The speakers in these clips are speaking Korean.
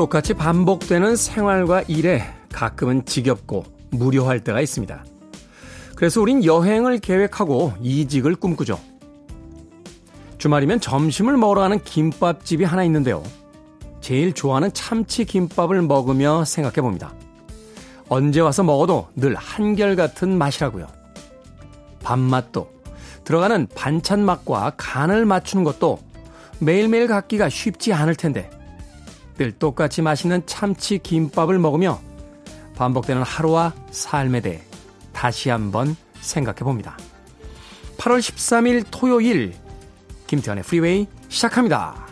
늘 똑같이 반복되는 생활과 일에 가끔은 지겹고 무료할 때가 있습니다. 그래서 우린 여행을 계획하고 이직을 꿈꾸죠. 주말이면 점심을 먹으러 가는 김밥집이 하나 있는데요. 제일 좋아하는 참치 김밥을 먹으며 생각해 봅니다. 언제 와서 먹어도 늘 한결같은 맛이라고요. 밥맛도 들어가는 반찬 맛과 간을 맞추는 것도 매일매일 갖기가 쉽지 않을 텐데 늘 똑같이 맛있는 참치 김밥을 먹으며 반복되는 하루와 삶에 대해 다시 한번 생각해 봅니다. 8월 13일 토요일 김태환의 프리웨이 시작합니다.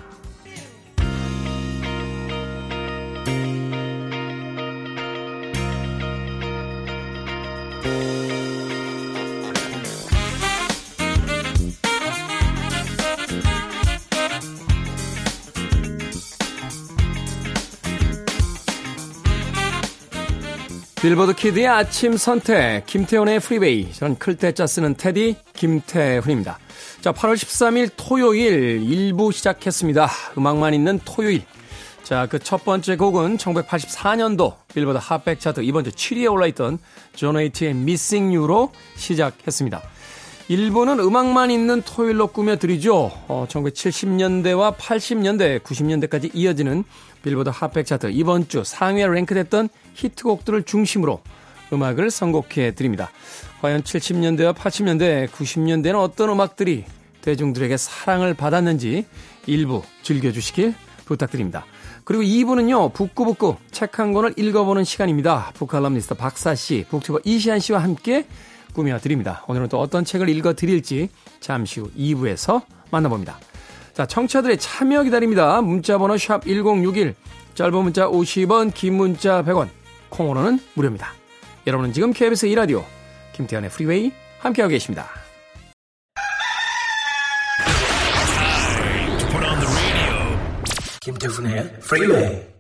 빌보드 kid의 아침 선택, 김태훈의 프리웨이. 저는 클 때 짜 쓰는 테디, 김태훈입니다. 자, 8월 13일 토요일 1부 시작했습니다. 음악만 있는 토요일. 자, 그 첫 번째 곡은 1984년도 빌보드 핫백 차트 이번 주 7위에 올라있던 존 웨이트의 Missing You로 시작했습니다. 1부는 음악만 있는 토요일로 꾸며드리죠. 어, 1970년대와 80년대, 90년대까지 이어지는 빌보드 핫백 차트 이번 주 상위에 랭크됐던 히트곡들을 중심으로 음악을 선곡해 드립니다. 과연 70년대와 80년대, 90년대는 어떤 음악들이 대중들에게 사랑을 받았는지 일부 즐겨주시길 부탁드립니다. 그리고 2부는요, 북구북구 책 한 권을 읽어보는 시간입니다. 북칼럼니스트 박사씨, 북튜버 이시안 씨와 함께 꾸며드립니다. 오늘은 또 어떤 책을 읽어드릴지 잠시 후 2부에서 만나봅니다. 자, 청취자들의 참여 기다립니다. 문자번호 샵 1061, 짧은 문자 50원, 긴 문자 100원, 콩으로는 무료입니다. 여러분은 지금 KBS 2라디오 김태훈의 프리웨이 함께하고 계십니다. 김태훈의 프리웨이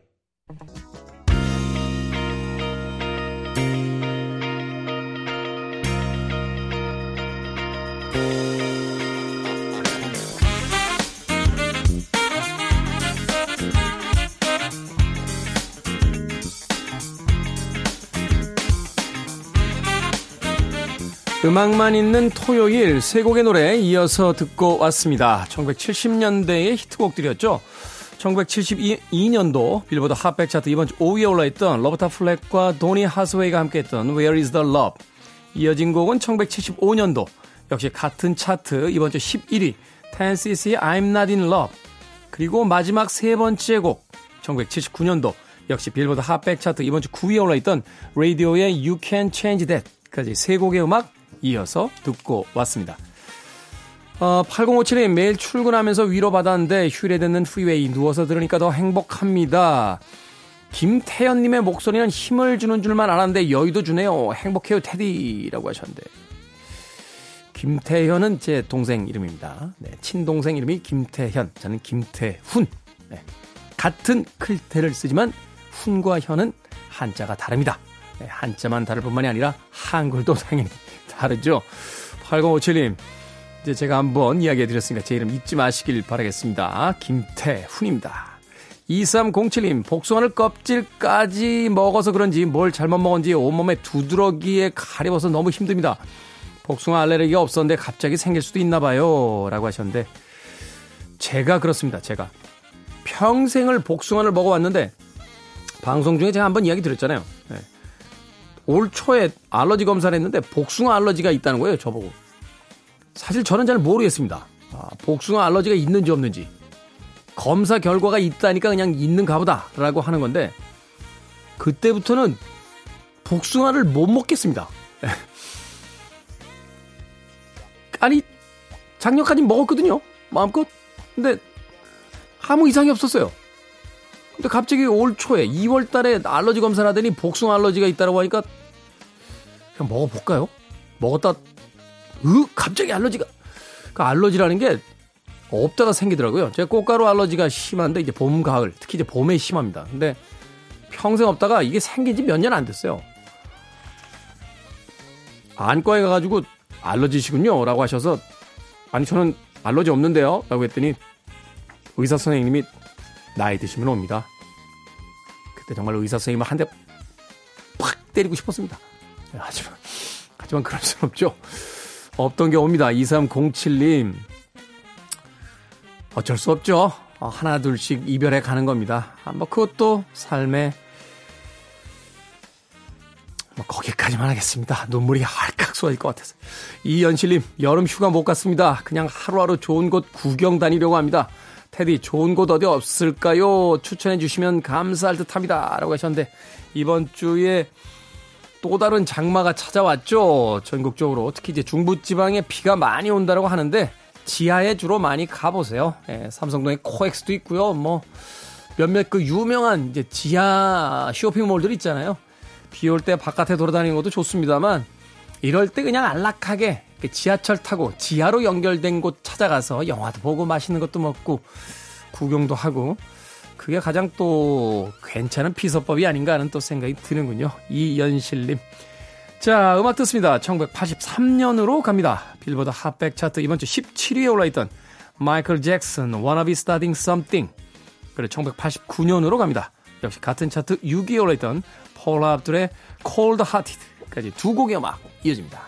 음악만 있는 토요일 세 곡의 노래 이어서 듣고 왔습니다. 1970년대의 히트곡들이었죠. 1972년도 빌보드 핫백 차트 이번 주 5위에 올라있던 로버타 플랙과 도니 해서웨이가 함께했던 Where is the Love 이어진 곡은 1975년도 역시 같은 차트 이번 주 11위 10cc의 I'm Not in Love 그리고 마지막 세 번째 곡 1979년도 역시 빌보드 핫백 차트 이번 주 9위에 올라있던 라디오의 You Can Change That까지 세 곡의 음악 이어서 듣고 왔습니다. 어, 8057님 매일 출근하면서 위로받았는데 휴일에 듣는 프리웨이 누워서 들으니까 더 행복합니다. 김태현님의 목소리는 힘을 주는 줄만 알았는데 여유도 주네요. 행복해요 테디라고 하셨는데 김태현은 제 동생 이름입니다. 네, 친동생 이름이 김태현, 저는 김태훈. 네, 같은 클테를 쓰지만 훈과 현은 한자가 다릅니다. 네, 한자만 다를 뿐만이 아니라 한글도 당연히 다르죠. 8057님, 이제 제가 한번 이야기해 드렸으니까 제 이름 잊지 마시길 바라겠습니다. 김태훈입니다. 2307님, 복숭아를 껍질까지 먹어서 그런지 뭘 잘못 먹은지 온몸에 두드러기에 가려워서 너무 힘듭니다. 복숭아 알레르기가 없었는데 갑자기 생길 수도 있나 봐요. 라고 하셨는데, 제가 그렇습니다. 제가. 평생을 복숭아를 먹어왔는데, 방송 중에 제가 한번 이야기 드렸잖아요. 네. 올 초에 알러지 검사를 했는데 복숭아 알러지가 있다는 거예요, 저보고. 사실 저는 잘 모르겠습니다. 아, 복숭아 알러지가 있는지 없는지. 검사 결과가 있다니까 그냥 있는가 보다라고 하는 건데 그때부터는 복숭아를 못 먹겠습니다. 아니 작년까지 먹었거든요. 마음껏. 근데 아무 이상이 없었어요. 근데 갑자기 올 초에 2월 달에 알러지 검사를 하더니 복숭아 알러지가 있다고 하니까 그냥 먹어볼까요? 먹었다, 으, 갑자기 알러지가. 그 알러지라는 게 없다가 생기더라고요. 제가 꽃가루 알러지가 심한데 이제 봄, 가을, 특히 이제 봄에 심합니다. 근데 평생 없다가 이게 생긴 지 몇 년 안 됐어요. 안과에 가가지고 알러지시군요. 라고 하셔서 아니, 저는 알러지 없는데요. 라고 했더니 의사 선생님이 나이 드시면 옵니다. 그때 정말 의사 선생님을 한 대 팍 때리고 싶었습니다. 네, 하지만, 하지만 그럴 순 없죠. 없던 게 옵니다. 2307님. 어쩔 수 없죠. 어, 하나, 둘씩 이별해 가는 겁니다. 아, 뭐, 그것도 삶의 뭐 거기까지만 하겠습니다. 눈물이 할칵 쏟아질 것 같아서. 이연실님, 여름 휴가 못 갔습니다. 그냥 하루하루 좋은 곳 구경 다니려고 합니다. 테디, 좋은 곳 어디 없을까요? 추천해 주시면 감사할 듯 합니다. 라고 하셨는데, 이번 주에 또 다른 장마가 찾아왔죠. 전국적으로. 특히 이제 중부지방에 비가 많이 온다고 하는데, 지하에 주로 많이 가보세요. 예, 삼성동에 코엑스도 있고요. 뭐, 몇몇 그 유명한 이제 지하 쇼핑몰들 있잖아요. 비 올 때 바깥에 돌아다니는 것도 좋습니다만 이럴 때 그냥 안락하게 지하철 타고 지하로 연결된 곳 찾아가서 영화도 보고 맛있는 것도 먹고 구경도 하고 그게 가장 또 괜찮은 피서법이 아닌가 하는 또 생각이 드는군요. 이연실님. 자, 음악 듣습니다. 1983년으로 갑니다. 빌보드 핫백 차트 이번 주 17위에 올라있던 마이클 잭슨 Wanna Be Starting Something. 그리고 1989년으로 갑니다. 역시 같은 차트 6위에 올라있던 폴 압둘의 Cold Hearted까지 두 곡의 음악 이어집니다.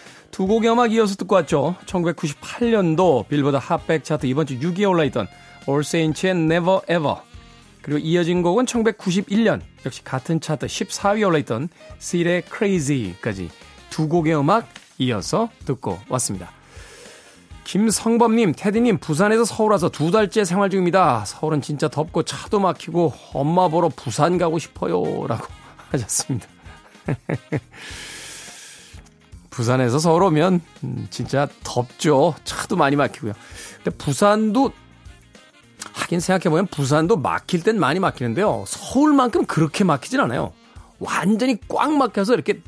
두 곡의 음악 이어서 듣고 왔죠. 1998년도 빌보드 핫백 차트 이번 주 6위에 올라있던 Saints의 Never Ever 그리고 이어진 곡은 1991년 역시 같은 차트 14위에 올라있던 Seal의 Crazy까지 두 곡의 음악 이어서 듣고 왔습니다. 김성범님, 테디님, 부산에서 서울 와서 두 달째 생활 중입니다. 서울은 진짜 덥고 차도 막히고 엄마 보러 부산 가고 싶어요. 라고 하셨습니다. 부산에서 서울 오면 음, 진짜 덥죠. 차도 많이 막히고요. 근데 부산도 하긴 생각해보면 부산도 막힐 땐 많이 막히는데요. 서울만큼 그렇게 막히진 않아요. 완전히 꽉 막혀서 이렇게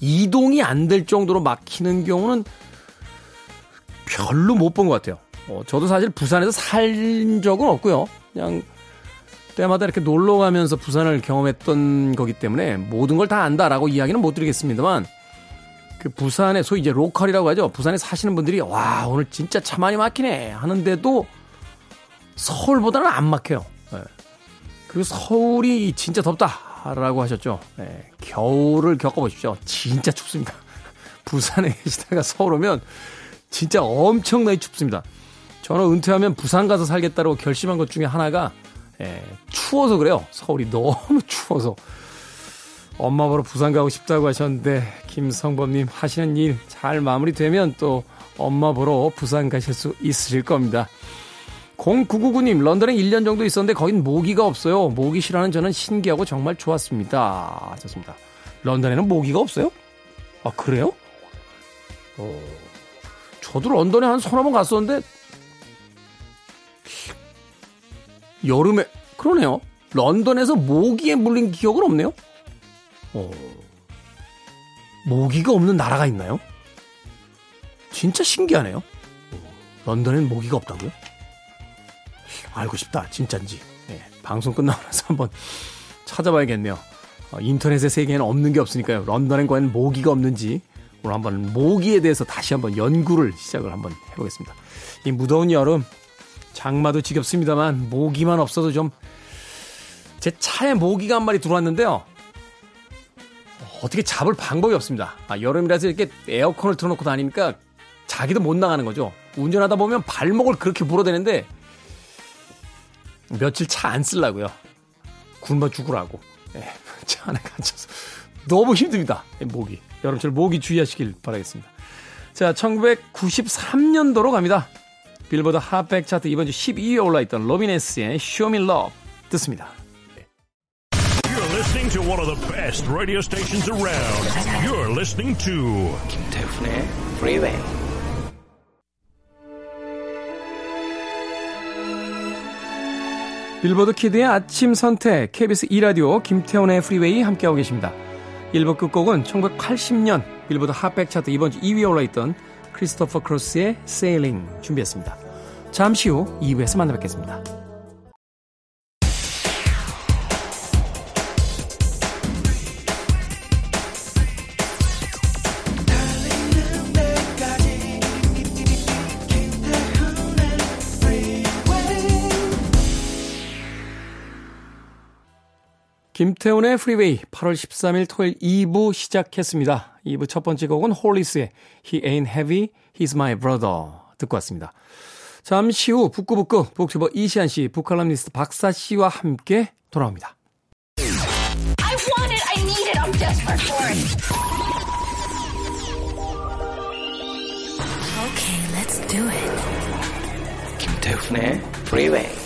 이동이 안 될 정도로 막히는 경우는 별로 못 본 것 같아요. 어, 저도 사실 부산에서 살 적은 없고요. 그냥 때마다 이렇게 놀러 가면서 부산을 경험했던 거기 때문에 모든 걸 다 안다라고 이야기는 못 드리겠습니다만 그 부산에 소위 이제 로컬이라고 하죠. 부산에 사시는 분들이 와 오늘 진짜 차 많이 막히네 하는데도 서울보다는 안 막혀요. 네. 그리고 서울이 진짜 덥다라고 하셨죠. 네. 겨울을 겪어보십시오. 진짜 춥습니다. 부산에 계시다가 서울 오면 진짜 엄청나게 춥습니다. 저는 은퇴하면 부산 가서 살겠다고 결심한 것 중에 하나가 예, 추워서 그래요. 서울이 너무 추워서. 엄마 보러 부산 가고 싶다고 하셨는데 김성범님 하시는 일 잘 마무리되면 또 엄마 보러 부산 가실 수 있으실 겁니다. 0999님 런던에 1년 정도 있었는데 거긴 모기가 없어요. 모기 싫어하는 저는 신기하고 정말 좋았습니다. 좋습니다. 런던에는 모기가 없어요? 아 그래요? 어... 저도 런던에 한 서너 번 갔었는데 여름에 그러네요. 런던에서 모기에 물린 기억은 없네요. 어, 모기가 없는 나라가 있나요? 진짜 신기하네요. 런던엔 모기가 없다고요? 알고 싶다. 진짠지. 네, 방송 끝나고 나서 한번 찾아봐야겠네요. 어, 인터넷의 세계에는 없는 게 없으니까요. 런던엔 과연 모기가 없는지 오늘 한번 모기에 대해서 다시 한번 연구를 시작을 한번 해보겠습니다. 이 무더운 여름 장마도 지겹습니다만 모기만 없어도 좀 제 차에 모기가 한 마리 들어왔는데요. 어떻게 잡을 방법이 없습니다. 아, 여름이라서 이렇게 에어컨을 틀어놓고 다니니까 자기도 못 나가는 거죠. 운전하다 보면 발목을 그렇게 물어대는데 며칠 차안 쓰려고요. 굶어 죽으라고. 네, 차 안에 갇혀서 너무 힘듭니다. 모기. 여러분들 모기 주의하시길 바라겠습니다. 자, 1993년도로 갑니다. 빌보드 핫백 차트 이번 주 12위에 올라있던 Show Me Love 듣습니다. To one of the best radio stations around. You're listening to 김태훈의 Freeway. 빌보드 kid의 아침 선택 KBS 2 라디오 김태훈의 프리웨이 함께하고 계십니다. 1부 끝곡은 1980년 빌보드 핫백 차트 이번 주 2위에 올라있던 크리스토퍼 크로스의 Sailing 준비했습니다. 잠시 후 2부에서 만나 뵙겠습니다. 김태훈의 프리웨이 8월 13일 토요일 2부 시작했습니다. 2부 첫 번째 곡은 홀리스의 He Ain't Heavy, He's My Brother 듣고 왔습니다. 잠시 후 북구북구 북튜버 이시한 씨, 북칼럼니스트 박사 씨와 함께 돌아옵니다. I want it, I need it, I'm desperate for it. Okay, let's do it. 김태훈의 Freeway.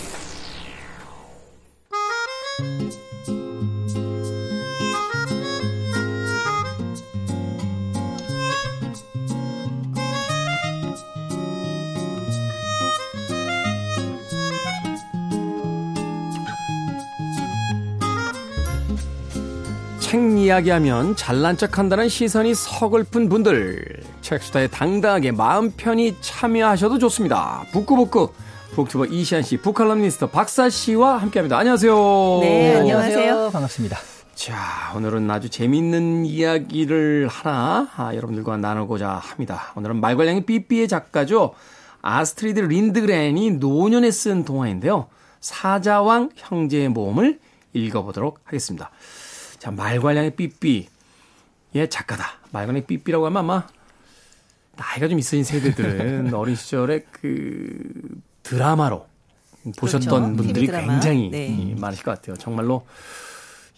책 이야기하면 잘난 척한다는 시선이 서글픈 분들 책수다에 당당하게 마음 편히 참여하셔도 좋습니다. 북구북구 북튜버 이시안 씨, 북칼럼니스트 박사 씨와 함께합니다. 안녕하세요. 네, 안녕하세요. 반갑습니다. 자, 오늘은 아주 재미있는 이야기를 하나 아, 여러분들과 나누고자 합니다. 오늘은 말괄량의 삐삐의 작가죠. 아스트리드 린드그렌이 노년에 쓴 동화인데요. 사자왕 형제의 모험을 읽어보도록 하겠습니다. 자, 말괄량의 삐삐. 예, 작가다. 말괄량의 삐삐라고 하면 아마 나이가 좀 있으신 세대들은 어린 시절에 그 드라마로 보셨던 그렇죠. 분들이 굉장히 네. 많으실 것 같아요. 정말로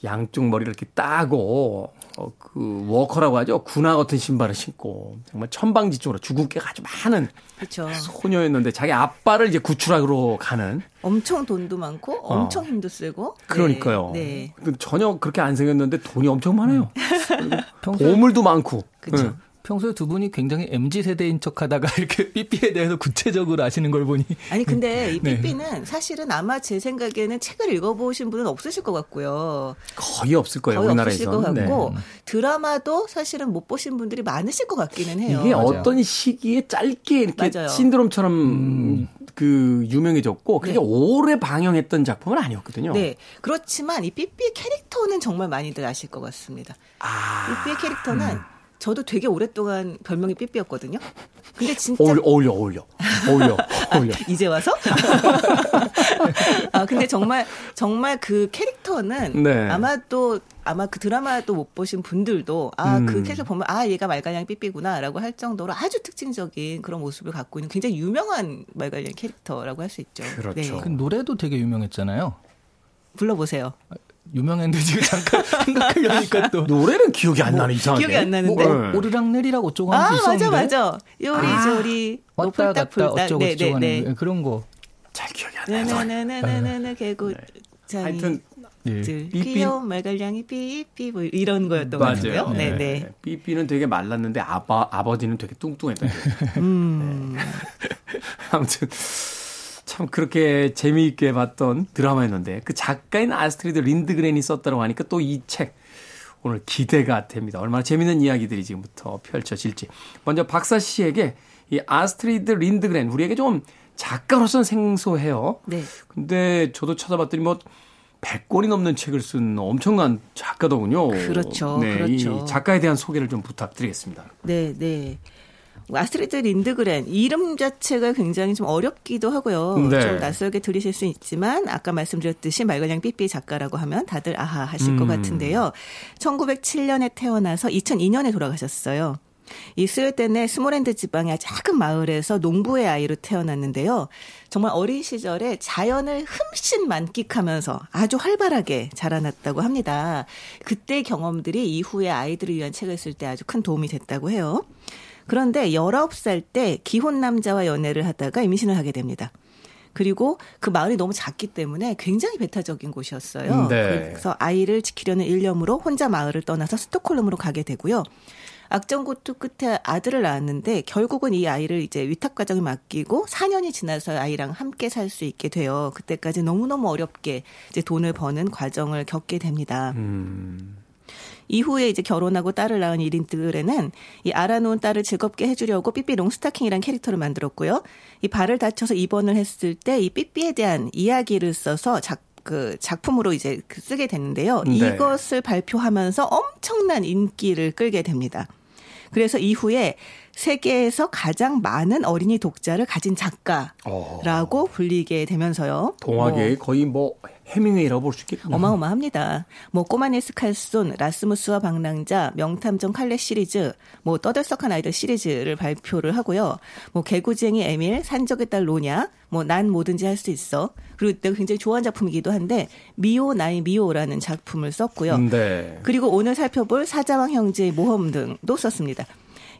양쪽 머리를 이렇게 따고 어, 그 워커라고 하죠. 군화 같은 신발을 신고 정말 천방지 쪽으로 주근깨가 아주 많은 그쵸. 소녀였는데 자기 아빠를 이제 구출하러 가는 엄청 돈도 많고 어. 엄청 어. 힘도 쓰고 그러니까요. 네. 네. 전혀 그렇게 안 생겼는데 돈이 엄청 많아요. 음. 보물도 많고. 그렇죠. 응. 평소에 두 분이 굉장히 MZ 세대인 척하다가 이렇게 삐삐에 대해서 구체적으로 아시는 걸 보니 아니 근데 이 네. 삐삐는 네. 사실은 아마 제 생각에는 책을 읽어보신 분은 없으실 것 같고요. 거의 없을 거예요 거의 우리나라에서. 없으실 것 같고 네. 드라마도 사실은 못 보신 분들이 많으실 것 같기는 해요. 이게 맞아요. 어떤 시기에 짧게 이렇게 맞아요. 신드롬처럼 음. 그 유명해졌고 그게 네. 오래 방영했던 작품은 아니었거든요. 네 그렇지만 이 삐삐 캐릭터는 정말 많이들 아실 것 같습니다. 아. 삐삐의 캐릭터는 음. 저도 되게 오랫동안 별명이 삐삐였거든요. 근데 진짜 어울려 어울려 어울려 어울려 어울려 이제 와서 아 근데 정말 정말 그 캐릭터는 네. 아마도 아마 그 드라마도 못 보신 분들도 아그 음. 캐릭터 보면 아 얘가 말괄량 삐삐구나라고 할 정도로 아주 특징적인 그런 모습을 갖고 있는 굉장히 유명한 말괄량 캐릭터라고 할 수 있죠. 그렇죠. 네. 그 노래도 되게 유명했잖아요. 불러보세요. 유명했는데 지금 잠깐 생각하게 하니까 또 노래는 기억이 안 뭐, 나네 이상하게 기억이 안 나는데 뭐, 네. 오르락 내리락 어쩌고 하는 아, 있었는데 맞아 맞아 요리조리 아, 왔다 갔다 어쩌고 네, 저쩌고 네, 네. 그런 거 잘 기억이 안 나요 네네네네네 개구 네. 하여튼 네. 귀여운 말갈량이 삐삐 뭐 이런 거였던 것 같아요. 네, 네. 네. 삐삐는 되게 말랐는데 아빠 아버지는 되게 뚱뚱했던. 음. 네. 아무튼 참 그렇게 재미있게 봤던 드라마였는데 그 작가인 아스트리드 린드그렌이 썼다고 하니까 또 이 책 오늘 기대가 됩니다. 얼마나 재미있는 이야기들이 지금부터 펼쳐질지. 먼저 박사 씨에게 이 아스트리드 린드그렌 우리에게 좀 작가로서는 생소해요. 네. 근데 저도 찾아봤더니 뭐 100권이 넘는 책을 쓴 엄청난 작가더군요. 그렇죠. 네, 그렇죠. 이 작가에 대한 소개를 좀 부탁드리겠습니다. 네, 네. 아스트리드 린드그렌 이름 자체가 굉장히 좀 어렵기도 하고요. 네. 좀 낯설게 들리실 수 있지만 아까 말씀드렸듯이 말괄량이 삐삐 작가라고 하면 다들 아하 하실 음. 것 같은데요. 1907년에 태어나서 2002년에 돌아가셨어요. 이 스웨덴의 스모랜드 지방의 작은 마을에서 농부의 아이로 태어났는데요. 정말 어린 시절에 자연을 흠씬 만끽하면서 아주 활발하게 자라났다고 합니다. 그때 경험들이 이후에 아이들을 위한 책을 쓸 때 아주 큰 도움이 됐다고 해요. 그런데 19살 때 기혼 남자와 연애를 하다가 임신을 하게 됩니다. 그리고 그 마을이 너무 작기 때문에 굉장히 배타적인 곳이었어요. 네. 그래서 아이를 지키려는 일념으로 혼자 마을을 떠나서 스톡홀름으로 가게 되고요. 악정고투 끝에 아들을 낳았는데 결국은 이 아이를 이제 위탁 과정에 맡기고 4년이 지나서 아이랑 함께 살 수 있게 돼요. 그때까지 너무너무 어렵게 이제 돈을 버는 과정을 겪게 됩니다. 음. 이후에 이제 결혼하고 딸을 낳은 이린들에는 이 알아놓은 딸을 즐겁게 해주려고 삐삐 롱스타킹이란 캐릭터를 만들었고요. 이 발을 다쳐서 입원을 했을 때 이 삐삐에 대한 이야기를 써서 작, 그 작품으로 이제 그 쓰게 됐는데요. 네. 이것을 발표하면서 엄청난 인기를 끌게 됩니다. 그래서 이후에 세계에서 가장 많은 어린이 독자를 가진 작가라고 어. 불리게 되면서요. 동화계의 뭐. 거의 뭐 해밍웨이라고 볼 수 있겠군요. 어마어마합니다. 뭐 꼬마네스 칼손, 라스무스와 방랑자, 명탐정 칼레 시리즈, 뭐 떠들썩한 아이들 시리즈를 발표를 하고요. 뭐 개구쟁이 에밀, 산적의 딸 로냐, 뭐 난 뭐든지 할 수 있어. 그리고 내가 굉장히 좋아하는 작품이기도 한데 미오 나이 미오라는 작품을 썼고요. 네. 그리고 오늘 살펴볼 사자왕 형제의 모험 등도 썼습니다.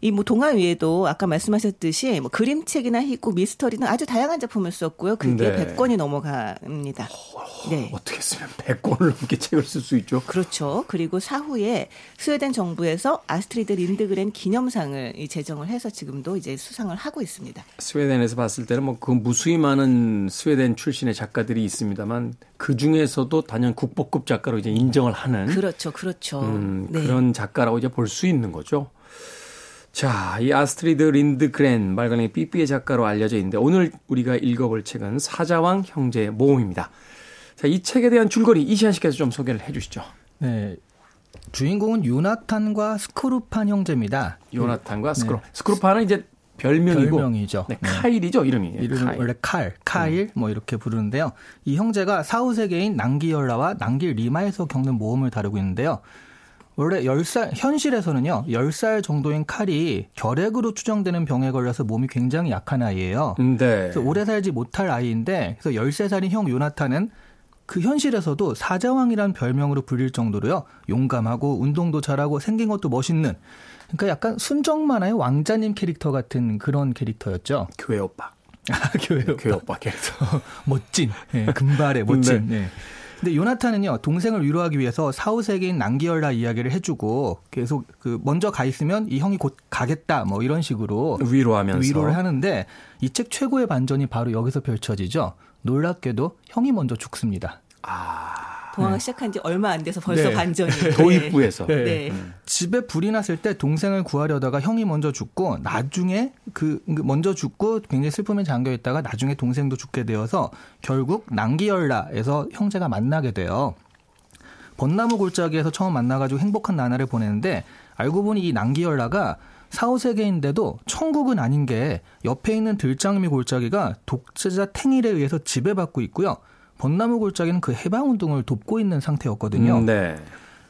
이 뭐 동화 외에도 아까 말씀하셨듯이 뭐 그림책이나 희고 미스터리 등 아주 다양한 작품을 썼고요. 그게 네. 100권이 넘어갑니다. 어, 네. 어떻게 쓰면 100권을 넘게 책을 쓸 수 있죠? 그렇죠. 그리고 사후에 스웨덴 정부에서 아스트리드 린드그렌 기념상을 제정을 해서 지금도 이제 수상을 하고 있습니다. 스웨덴에서 봤을 때는 뭐 그 무수히 많은 스웨덴 출신의 작가들이 있습니다만 그 중에서도 단연 국보급 작가로 이제 인정을 하는 그렇죠, 그렇죠. 음, 네. 그런 작가라고 이제 볼 수 있는 거죠. 자, 이 아스트리드 린드그렌 말괄량이 삐삐의 작가로 알려져 있는데 오늘 우리가 읽어볼 책은 사자왕 형제의 모험입니다. 자, 이 책에 대한 줄거리 이시안 씨께서 좀 소개를 해 주시죠. 네. 주인공은 요나탄과 스코르판 형제입니다. 요나탄과 스코르. 네. 스코르판은 이제 별명이고 별명이죠. 네, 카일이죠 이름이. 이름 카일. 원래 칼, 카일 뭐 이렇게 부르는데요. 이 형제가 사후 세계인 난기열라와 난길리마에서 겪는 모험을 다루고 있는데요. 원래 10살, 현실에서는요, 10살 정도인 칼이 결핵으로 추정되는 병에 걸려서 몸이 굉장히 약한 아이예요. 네. 그래서 오래 살지 못할 아이인데, 그래서 13살인 형 요나탄은 그 현실에서도 사자왕이란 별명으로 불릴 정도로요, 용감하고 운동도 잘하고 생긴 것도 멋있는, 그러니까 약간 순정 만화의 왕자님 캐릭터 같은 그런 캐릭터였죠. 교회 오빠. 아, 교회 오빠. 교회 오빠 캐릭터. 멋진, 네, 금발의 멋진. 네. 네. 근데 요나탄은요 동생을 위로하기 위해서 사후세계인 난기열라 이야기를 해주고 계속 그 먼저 가 있으면 이 형이 곧 가겠다 뭐 이런 식으로 위로하면서 위로를 하는데 이 책 최고의 반전이 바로 여기서 펼쳐지죠. 놀랍게도 형이 먼저 죽습니다. 아. 동화가 네. 시작한 지 얼마 안 돼서 벌써 네. 반전이. 도입부에서. 네. 네. 음. 집에 불이 났을 때 동생을 구하려다가 형이 먼저 죽고 나중에 그, 그 먼저 죽고 굉장히 슬픔에 잠겨 있다가 나중에 동생도 죽게 되어서 결국 난기열라에서 형제가 만나게 돼요. 벚나무 골짜기에서 처음 만나가지고 행복한 나날을 보내는데 알고 보니 이 난기열라가 사후세계인데도 천국은 아닌 게 옆에 있는 들장미 골짜기가 독재자 탱일에 의해서 지배받고 있고요. 벚나무 골짜기는 그 해방 운동을 돕고 있는 상태였거든요. 음, 네.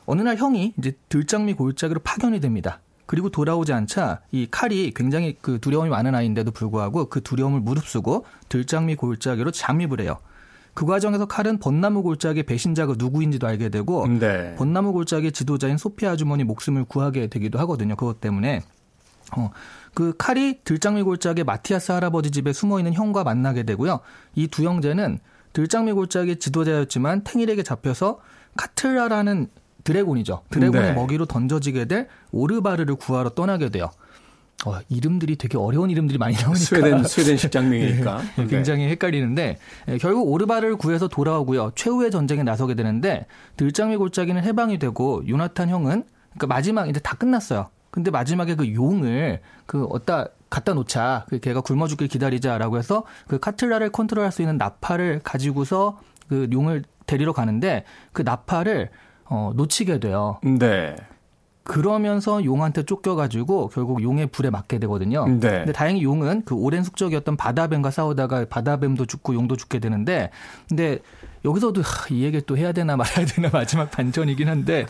어느 날 형이 이제 들장미 골짜기로 파견이 됩니다. 그리고 돌아오지 않자 이 칼이 굉장히 그 두려움이 많은 아이인데도 불구하고 그 두려움을 무릅쓰고 들장미 골짜기로 잠입을 해요. 그 과정에서 칼은 벚나무 골짜기의 배신자가 누구인지도 알게 되고 네. 벚나무 골짜기의 지도자인 소피아 아주머니 목숨을 구하게 되기도 하거든요. 그것 때문에 어, 그 칼이 들장미 골짜기 마티아스 할아버지 집에 숨어 있는 형과 만나게 되고요. 이 두 형제는 들장미 골짜기 지도자였지만 텡일에게 잡혀서 카틀라라는 드래곤이죠. 드래곤의 네. 먹이로 던져지게 될 오르바르를 구하러 떠나게 돼요. 어, 이름들이 되게 어려운 이름들이 많이 나오니까 스웨덴 스웨덴식 작명이니까 네, 굉장히 헷갈리는데 예, 결국 오르바를 구해서 돌아오고요 최후의 전쟁에 나서게 되는데 들장미 골짜기는 해방이 되고 요나탄 형은 그러니까 마지막 이제 다 끝났어요. 근데 마지막에 그 용을 그 어디다 갖다 놓자. 그 걔가 굶어 죽길 기다리자라고 해서 그 카틀라를 컨트롤할 수 있는 나팔을 가지고서 그 용을 데리러 가는데 그 나팔을 어 놓치게 돼요. 네. 그러면서 용한테 쫓겨가지고 결국 용의 불에 맞게 되거든요. 네. 근데 다행히 용은 그 오랜 숙적이었던 바다뱀과 싸우다가 바다뱀도 죽고 용도 죽게 되는데 근데 여기서도 하, 이 얘기 또 해야 되나 말아야 되나 마지막 반전이긴 한데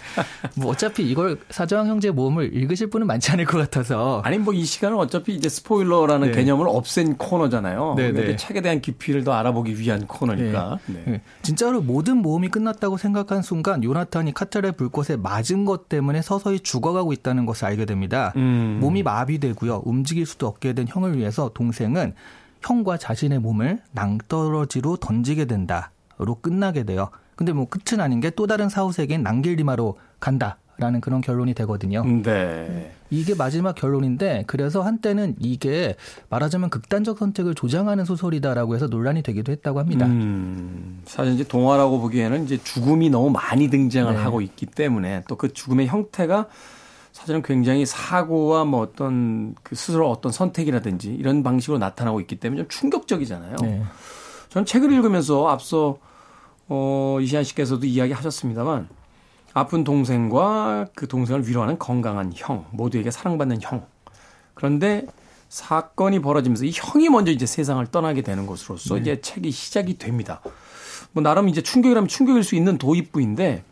뭐 어차피 이걸 사자왕 형제 모험을 읽으실 분은 많지 않을 것 같아서 아니 뭐 이 시간은 어차피 이제 스포일러라는 네. 개념을 없앤 코너잖아요. 네, 네. 책에 대한 깊이를 더 알아보기 위한 코너니까. 네. 네. 진짜로 모든 모험이 끝났다고 생각한 순간 요나탄이 카텔의 불꽃에 맞은 것 때문에 서서히 죽어가고 있다는 것을 알게 됩니다. 음. 몸이 마비되고요. 움직일 수도 없게 된 형을 위해서 동생은 형과 자신의 몸을 낭떠러지로 던지게 된다 로 끝나게 돼요. 근데 뭐 끝은 아닌 게 또 다른 사후 세계인 낭길리마로 간다. 라는 그런 결론이 되거든요. 네. 이게 마지막 결론인데 그래서 한때는 이게 말하자면 극단적 선택을 조장하는 소설이다라고 해서 논란이 되기도 했다고 합니다. 음, 사실 이제 동화라고 보기에는 이제 죽음이 너무 많이 등장을 네. 하고 있기 때문에 또 그 죽음의 형태가 사실은 굉장히 사고와 뭐 어떤 그 스스로 어떤 선택이라든지 이런 방식으로 나타나고 있기 때문에 좀 충격적이잖아요. 네. 전 책을 읽으면서 앞서 어 이시안 씨께서도 이야기하셨습니다만 아픈 동생과 그 동생을 위로하는 건강한 형, 모두에게 사랑받는 형. 그런데 사건이 벌어지면서 이 형이 먼저 이제 세상을 떠나게 되는 것으로서 네. 이제 책이 시작이 됩니다. 뭐 나름 이제 충격이라면 충격일 수 있는 도입부인데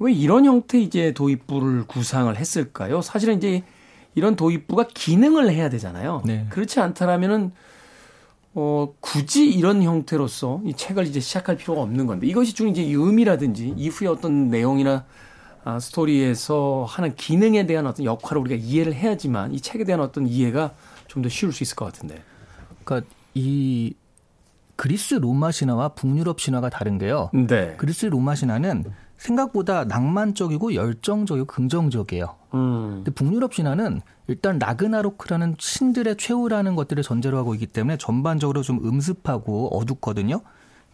왜 이런 형태 이제 도입부를 구상을 했을까요? 사실은 이제 이런 도입부가 기능을 해야 되잖아요. 네. 그렇지 않다라면은 어, 굳이 이런 형태로서 이 책을 이제 시작할 필요가 없는 건데 이것이 주는 이제 의미라든지 이후에 어떤 내용이나 아, 스토리에서 하는 기능에 대한 어떤 역할을 우리가 이해를 해야지만 이 책에 대한 어떤 이해가 좀 더 쉬울 수 있을 것 같은데. 그러니까 이 그리스 로마 신화와 북유럽 신화가 다른 게요. 네. 그리스 로마 신화는 생각보다 낭만적이고 열정적이고 긍정적이에요. 음. 근데 북유럽 신화는 일단 라그나로크라는 신들의 최후라는 것들을 전제로 하고 있기 때문에 전반적으로 좀 음습하고 어둡거든요.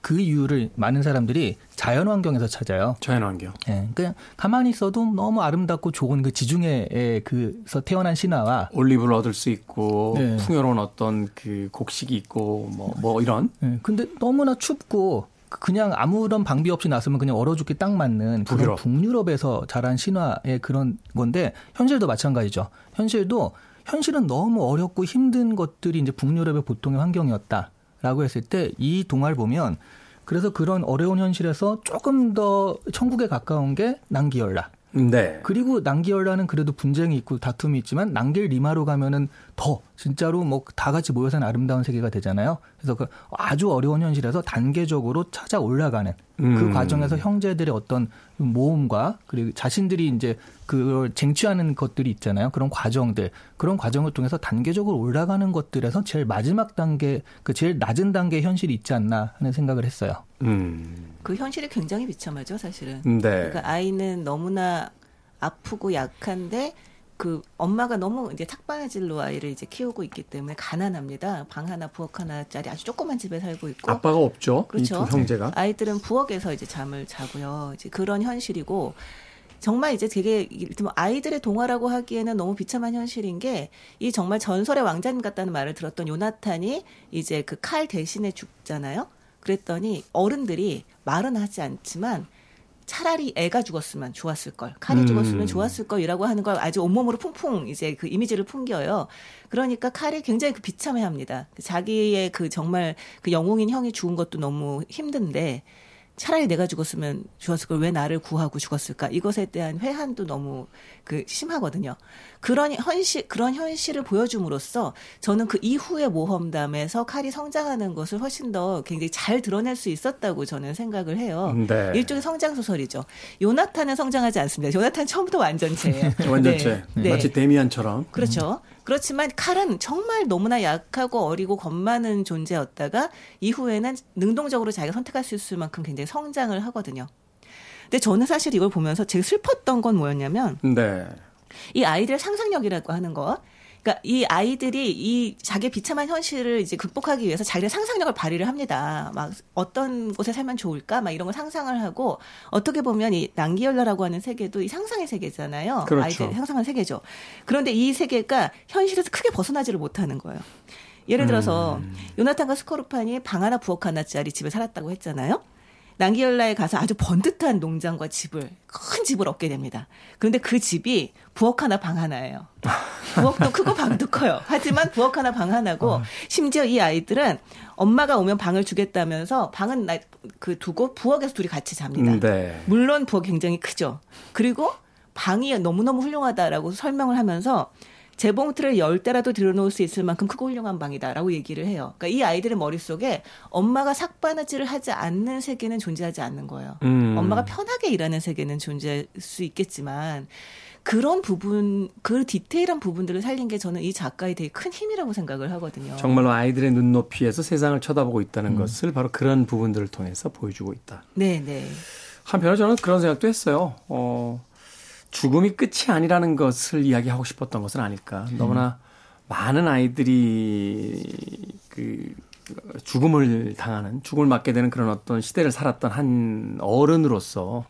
그 이유를 많은 사람들이 자연 환경에서 찾아요. 자연 환경. 예. 그냥 가만히 있어도 너무 아름답고 좋은 그 지중해에 그서 태어난 신화와 올리브를 얻을 수 있고 네. 풍요로운 어떤 그 곡식이 있고 뭐뭐 이런 예. 근데 너무나 춥고 그냥 아무런 방비 없이 나서면 그냥 얼어 죽기 딱 맞는 그런 북유럽. 북유럽 에서 자란 신화의 그런 건데 현실도 마찬가지죠. 현실도 현실은 너무 어렵고 힘든 것들이 이제 북유럽의 보통의 환경이었다라고 했을 때 이 동화를 보면 그래서 그런 어려운 현실에서 조금 더 천국에 가까운 게 난기열라. 네. 그리고 난기열라는 그래도 분쟁이 있고 다툼이 있지만 난길 리마로 가면은 더 진짜로 뭐 다 같이 모여 사는 아름다운 세계가 되잖아요. 그래서 그 아주 어려운 현실에서 단계적으로 찾아 올라가는 그 음. 과정에서 형제들의 어떤 모험과 그리고 자신들이 이제 그걸 쟁취하는 것들이 있잖아요. 그런 과정들 그런 과정을 통해서 단계적으로 올라가는 것들에서 제일 마지막 단계 그 제일 낮은 단계 의 현실이 있지 않나 하는 생각을 했어요. 음. 그 현실이 굉장히 비참하죠, 사실은. 네. 그러니까 아이는 너무나 아프고 약한데 그 엄마가 너무 이제 탁바늘질로 아이를 이제 키우고 있기 때문에 가난합니다. 방 하나 부엌 하나짜리 아주 조그만 집에 살고 있고 아빠가 없죠. 그렇죠. 형제가. 아이들은 부엌에서 이제 잠을 자고요. 이제 그런 현실이고 정말 이제 되게 아이들의 동화라고 하기에는 너무 비참한 현실인 게 이 정말 전설의 왕자님 같다는 말을 들었던 요나탄이 이제 그 칼 대신에 죽잖아요. 그랬더니 어른들이 말은 하지 않지만 차라리 애가 죽었으면 좋았을 걸, 칼이 음. 죽었으면 좋았을 걸이라고 하는 걸 아주 온몸으로 풍풍 이제 그 이미지를 풍겨요. 그러니까 칼이 굉장히 그 비참해합니다. 자기의 그 정말 그 영웅인 형이 죽은 것도 너무 힘든데 차라리 내가 죽었으면 좋았을 걸 왜 나를 구하고 죽었을까 이것에 대한 회한도 너무 그 심하거든요. 그런 현실 그런 현실을 보여줌으로써 저는 그 이후의 모험담에서 칼이 성장하는 것을 훨씬 더 굉장히 잘 드러낼 수 있었다고 저는 생각을 해요. 네. 일종의 성장 소설이죠. 요나탄은 성장하지 않습니다. 요나탄 처음부터 완전체예요. 완전체. 네. 네. 마치 데미안처럼. 그렇죠. 그렇지만 칼은 정말 너무나 약하고 어리고 겁 많은 존재였다가 이후에는 능동적으로 자기가 선택할 수 있을 만큼 굉장히 성장을 하거든요. 근데 저는 사실 이걸 보면서 제일 슬펐던 건 뭐였냐면 네. 이 아이들의 상상력이라고 하는 거. 그러니까 이 아이들이 이 자기의 비참한 현실을 이제 극복하기 위해서 자기의 상상력을 발휘를 합니다. 막 어떤 곳에 살면 좋을까? 막 이런 걸 상상을 하고 어떻게 보면 이 난기열라라고 하는 세계도 이 상상의 세계잖아요. 그렇죠. 아이들 상상한 세계죠. 그런데 이 세계가 현실에서 크게 벗어나지를 못하는 거예요. 예를 들어서 음. 요나탄과 스코르판이 방 하나 부엌 하나짜리 집에 살았다고 했잖아요. 난기열라에 가서 아주 번듯한 농장과 집을 큰 집을 얻게 됩니다. 그런데 그 집이 부엌 하나 방 하나예요. 부엌도 크고 방도 커요. 하지만 부엌 하나 방 하나고 심지어 이 아이들은 엄마가 오면 방을 주겠다면서 방은 나- 그 두고 부엌에서 둘이 같이 잡니다. 음, 네. 물론 부엌 굉장히 크죠. 그리고 방이 너무너무 훌륭하다라고 설명을 하면서 재봉틀을 열 대라도 들여놓을 수 있을 만큼 크고 훌륭한 방이다라고 얘기를 해요. 그러니까 이 아이들의 머릿속에 엄마가 삭바느질을 하지 않는 세계는 존재하지 않는 거예요. 음. 엄마가 편하게 일하는 세계는 존재할 수 있겠지만 그런 부분, 그 디테일한 부분들을 살린 게 저는 이 작가의 되게 큰 힘이라고 생각을 하거든요. 정말로 아이들의 눈높이에서 세상을 쳐다보고 있다는 음. 것을 바로 그런 부분들을 통해서 보여주고 있다. 네, 네. 한편으로 저는 그런 생각도 했어요. 어, 죽음이 끝이 아니라는 것을 이야기하고 싶었던 것은 아닐까. 음. 너무나 많은 아이들이 그 죽음을 당하는, 죽음을 맞게 되는 그런 어떤 시대를 살았던 한 어른으로서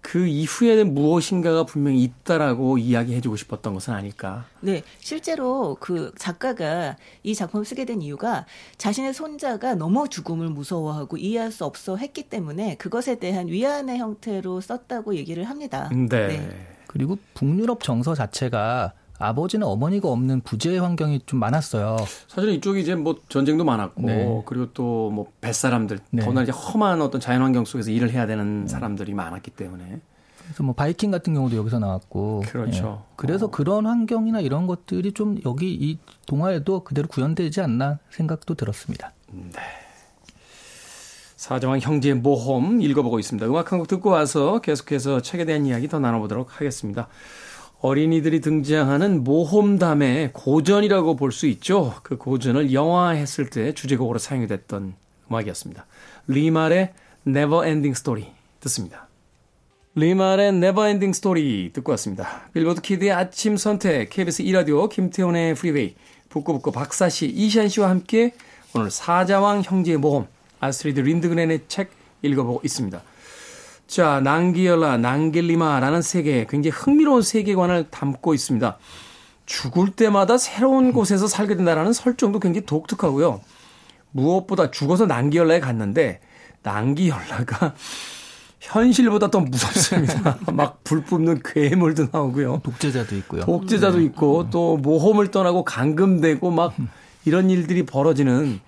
그 이후에 무엇인가가 분명히 있다라고 이야기해주고 싶었던 것은 아닐까. 네, 실제로 그 작가가 이 작품을 쓰게 된 이유가 자신의 손자가 너무 죽음을 무서워하고 이해할 수 없어 했기 때문에 그것에 대한 위안의 형태로 썼다고 얘기를 합니다. 네. 네. 그리고 북유럽 정서 자체가 아버지는 어머니가 없는 부재의 환경이 좀 많았어요. 사실 이쪽이 이제 뭐 전쟁도 많았고 네. 그리고 또 뭐 뱃사람들 네. 더나 이제 험한 어떤 자연 환경 속에서 일을 해야 되는 네. 사람들이 많았기 때문에 그래서 뭐 바이킹 같은 경우도 여기서 나왔고 그렇죠. 예. 그래서 어. 그런 환경이나 이런 것들이 좀 여기 이 동화에도 그대로 구현되지 않나 생각도 들었습니다. 네. 사정왕 형제의 모험 읽어보고 있습니다. 음악 한 곡 듣고 와서 계속해서 책에 대한 이야기 더 나눠보도록 하겠습니다. 어린이들이 등장하는 모험담의 고전이라고 볼 수 있죠. 그 고전을 영화했을 때 주제곡으로 사용이 됐던 음악이었습니다. 리말의 Ending Story 듣습니다. 리말의 Ending Story 듣고 왔습니다. 빌보드 키드의 아침 선택, KBS 2라디오, 김태훈의 프리웨이, 북구북구 박사씨, 이시안씨와 함께 오늘 사자왕 형제의 모험, 아스트리드 린드그렌의 책 읽어보고 있습니다. 자, 난기열라, 난길리마라는 세계, 굉장히 흥미로운 세계관을 담고 있습니다. 죽을 때마다 새로운 곳에서 살게 된다는 설정도 굉장히 독특하고요. 무엇보다 죽어서 난기열라에 갔는데, 난기열라가 현실보다 더 무섭습니다. 막 불 뿜는 괴물도 나오고요. 독재자도 있고요. 독재자도 네. 있고, 또 모험을 떠나고 감금되고 막 이런 일들이 벌어지는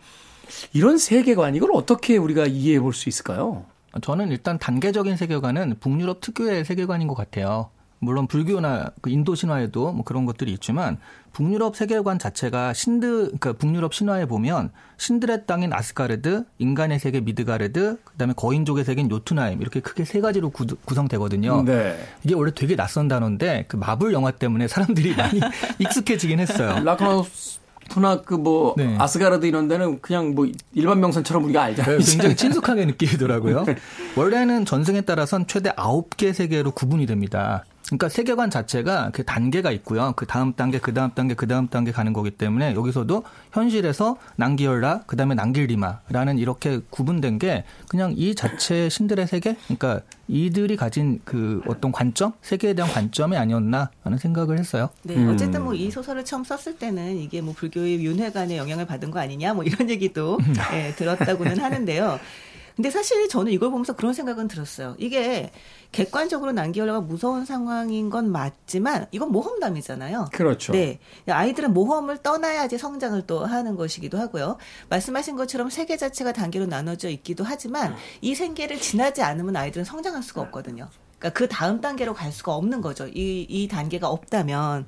이런 세계관, 이걸 어떻게 우리가 이해해 볼 수 있을까요? 저는 일단 단계적인 세계관은 북유럽 특유의 세계관인 것 같아요. 물론 불교나 그 인도 신화에도 뭐 그런 것들이 있지만 북유럽 세계관 자체가 신드 그러니까 북유럽 신화에 보면 신들의 땅인 아스가르드, 인간의 세계 미드가르드, 그다음에 거인족의 세계인 요투나임 이렇게 크게 세 가지로 구, 성되거든요 네. 이게 원래 되게 낯선 단어인데 그 마블 영화 때문에 사람들이 많이 익숙해지긴 했어요. 라그나로크나 그뭐 네. 아스가르드 이런 데는 그냥 뭐 일반 명사처럼 우리가 알잖아요. 네, 굉장히 친숙하게 느끼더라고요. 네. 원래는 전승에 따라선 최대 9개 세계로 구분이 됩니다. 그러니까 세계관 자체가 그 단계가 있고요. 그 다음 단계, 그 다음 단계, 그 다음 단계 가는 거기 때문에 여기서도 현실에서 난기열라, 그 다음에 난길리마라는 이렇게 구분된 게 그냥 이 자체 신들의 세계, 그러니까 이들이 가진 그 어떤 관점, 세계에 대한 관점이 아니었나 하는 생각을 했어요. 네, 음. 어쨌든 뭐 이 소설을 처음 썼을 때는 이게 뭐 불교의 윤회관의 영향을 받은 거 아니냐, 뭐 이런 얘기도 네, 들었다고는 하는데요. 근데 사실 저는 이걸 보면서 그런 생각은 들었어요. 이게 객관적으로 난기열라가 무서운 상황인 건 맞지만 이건 모험담이잖아요. 그렇죠. 네. 아이들은 모험을 떠나야지 성장을 또 하는 것이기도 하고요. 말씀하신 것처럼 세계 자체가 단계로 나눠져 있기도 하지만 이 생계를 지나지 않으면 아이들은 성장할 수가 없거든요. 그러니까 그 다음 단계로 갈 수가 없는 거죠. 이, 이 단계가 없다면.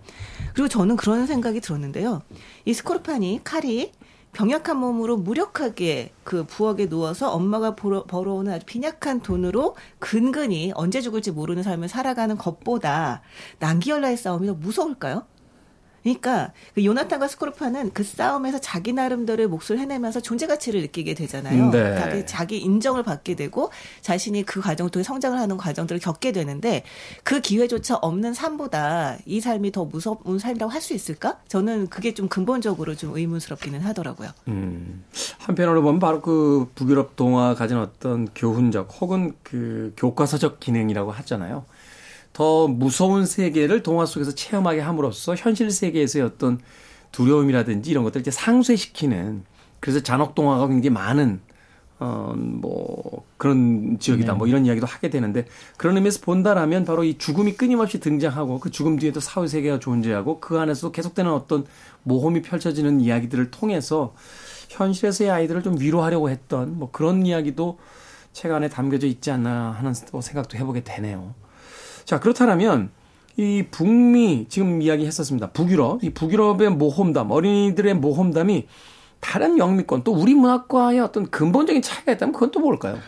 그리고 저는 그런 생각이 들었는데요. 이 스코르판이, 칼이 병약한 몸으로 무력하게 그 부엌에 누워서 엄마가 벌어, 벌어오는 아주 빈약한 돈으로 근근히 언제 죽을지 모르는 삶을 살아가는 것보다 난기열라의 싸움이 더 무서울까요? 그러니까 그 요나탄과 스코르파는 그 싸움에서 자기 나름대로의 몫을 해내면서 존재 가치를 느끼게 되잖아요. 네. 자기, 자기 인정을 받게 되고 자신이 그 과정을 통해 성장을 하는 과정들을 겪게 되는데 그 기회조차 없는 삶보다 이 삶이 더 무서운 삶이라고 할 수 있을까? 저는 그게 좀 근본적으로 좀 의문스럽기는 하더라고요. 음. 한편으로 보면 바로 그 북유럽 동화 가진 어떤 교훈적 혹은 그 교과서적 기능이라고 하잖아요. 더 무서운 세계를 동화 속에서 체험하게 함으로써 현실 세계에서의 어떤 두려움이라든지 이런 것들을 이제 상쇄시키는 그래서 잔혹 동화가 굉장히 많은 어뭐 그런 지역이다 네. 뭐 이런 이야기도 하게 되는데 그런 의미에서 본다라면 바로 이 죽음이 끊임없이 등장하고 그 죽음 뒤에도 사회 세계가 존재하고 그 안에서도 계속되는 어떤 모험이 펼쳐지는 이야기들을 통해서 현실에서의 아이들을 좀 위로하려고 했던 뭐 그런 이야기도 책 안에 담겨져 있지 않나 하는 생각도 해보게 되네요. 자, 그렇다면 이 북미 지금 이야기했었습니다. 북유럽, 이 북유럽의 모험담, 어린이들의 모험담이 다른 영미권 또 우리 문학과의 어떤 근본적인 차이가 있다면 그건 또 뭘까요?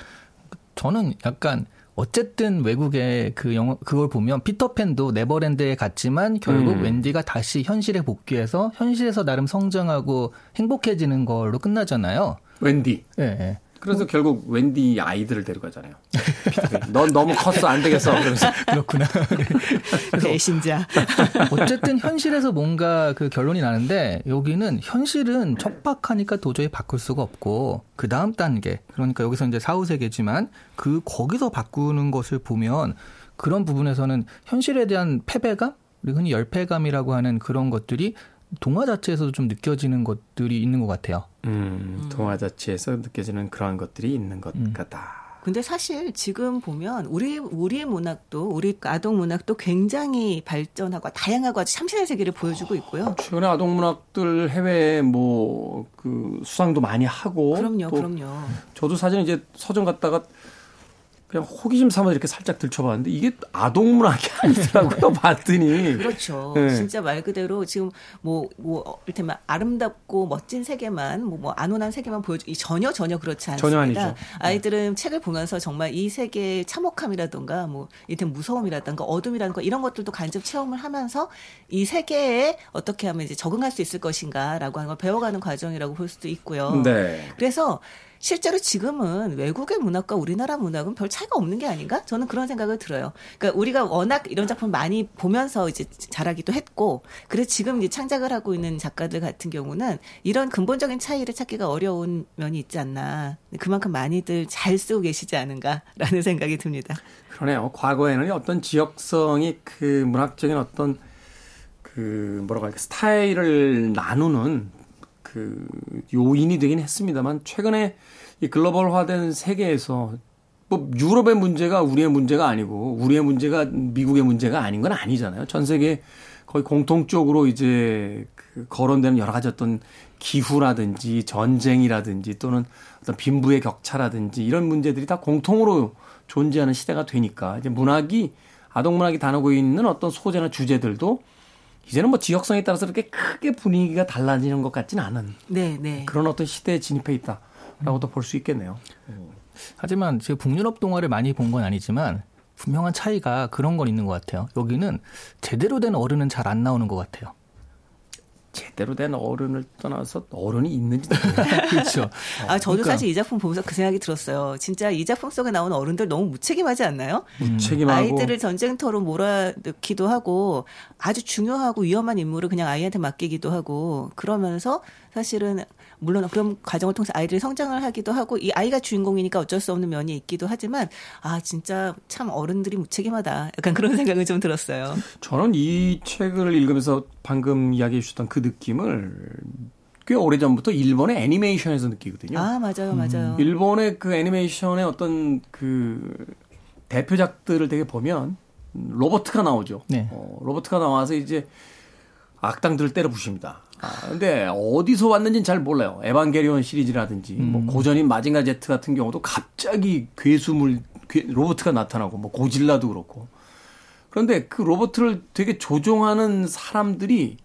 저는 약간 어쨌든 외국의 그 영화 그걸 보면 피터팬도 네버랜드에 갔지만 결국 음. 웬디가 다시 현실에 복귀해서 현실에서 나름 성장하고 행복해지는 걸로 끝나잖아요. 웬디. 예. 네. 그래서 뭐. 결국 웬디 아이들을 데려가잖아요. 넌 너무 컸어 안 되겠어. 그러면서 그렇구나. 배신자. 어쨌든 현실에서 뭔가 그 결론이 나는데 여기는 현실은 척박하니까 도저히 바꿀 수가 없고 그 다음 단계 그러니까 여기서 이제 사후 세계지만 그 거기서 바꾸는 것을 보면 그런 부분에서는 현실에 대한 패배감 그리고 흔히 열패감이라고 하는 그런 것들이 동화 자체에서도 좀 느껴지는 것들이 있는 것 같아요. 음, 음. 동화 자체에서 느껴지는 그런 것들이 있는 것 음. 같다. 근데 사실 지금 보면 우리 우리의 문학도 우리 아동 문학도 굉장히 발전하고 다양하고 아주 참신한 세계를 보여주고 있고요. 최근에 아동 문학들 해외 뭐 그 수상도 많이 하고 그럼요, 그럼요. 저도 사실 이제 서점 갔다가 그냥 호기심 삼아 이렇게 살짝 들춰봤는데 이게 아동 문학이 아니더라고요. 봤더니 그렇죠. 네. 진짜 말 그대로 지금 뭐뭐 뭐, 이를테면 아름답고 멋진 세계만 뭐, 뭐 안온한 세계만 보여주 전혀 전혀 그렇지 않습니다. 전혀 아니죠. 아이들은 네. 책을 보면서 정말 이 세계의 참혹함이라든가 뭐 이를테면 무서움이라든가 어둠이라든가 이런 것들도 간접 체험을 하면서 이 세계에 어떻게 하면 이제 적응할 수 있을 것인가라고 하는 걸 배워가는 과정이라고 볼 수도 있고요. 네. 그래서 실제로 지금은 외국의 문학과 우리나라 문학은 별 차이가 없는 게 아닌가? 저는 그런 생각을 들어요. 그러니까 우리가 워낙 이런 작품 많이 보면서 이제 자라기도 했고, 그래서 지금 이제 창작을 하고 있는 작가들 같은 경우는 이런 근본적인 차이를 찾기가 어려운 면이 있지 않나. 그만큼 많이들 잘 쓰고 계시지 않은가라는 생각이 듭니다. 그러네요. 과거에는 어떤 지역성이 그 문학적인 어떤 그 뭐라고 할까 스타일을 나누는 그 요인이 되긴 했습니다만 최근에 이 글로벌화된 세계에서 뭐 유럽의 문제가 우리의 문제가 아니고 우리의 문제가 미국의 문제가 아닌 건 아니잖아요. 전 세계 거의 공통적으로 이제 그 거론되는 여러 가지 어떤 기후라든지 전쟁이라든지 또는 어떤 빈부의 격차라든지 이런 문제들이 다 공통으로 존재하는 시대가 되니까 이제 문학이 아동 문학이 다루고 있는 어떤 소재나 주제들도 이제는 뭐 지역성에 따라서 그렇게 크게 분위기가 달라지는 것 같지는 않은 네, 네. 그런 어떤 시대에 진입해 있다라고도 볼수 있겠네요. 하지만 제가 북유럽 동화를 많이 본 건 아니지만 분명한 차이가 그런 건 있는 것 같아요. 여기는 제대로 된 어른은 잘 안 나오는 것 같아요. 제대로 된 어른을 떠나서 어른이 있는지 그렇죠. 아 저도 그러니까. 사실 이 작품 보면서 그 생각이 들었어요. 진짜 이 작품 속에 나오는 어른들 너무 무책임하지 않나요? 무책임하고 아이들을 전쟁터로 몰아넣기도 하고 아주 중요하고 위험한 임무를 그냥 아이한테 맡기기도 하고 그러면서 사실은 물론 그런 과정을 통해서 아이들이 성장을 하기도 하고 이 아이가 주인공이니까 어쩔 수 없는 면이 있기도 하지만 아 진짜 참 어른들이 무책임하다 약간 그런 생각을 좀 들었어요. 저는 이 책을 읽으면서 방금 이야기해 주셨던 그 느낌을 꽤 오래전부터 일본의 애니메이션에서 느끼거든요. 아 맞아요 맞아요. 음. 일본의 그 애니메이션의 어떤 그 대표작들을 되게 보면 로버트가 나오죠. 네. 어, 로버트가 나와서 이제 악당들을 때려 부십니다. 아, 근데 어디서 왔는지는 잘 몰라요. 에반게리온 시리즈라든지 뭐 음. 뭐 고전인 마징가 제트 같은 경우도 갑자기 괴수물 괴, 로버트가 나타나고 뭐 고질라도 그렇고. 그런데 그 로버트를 되게 조종하는 사람들이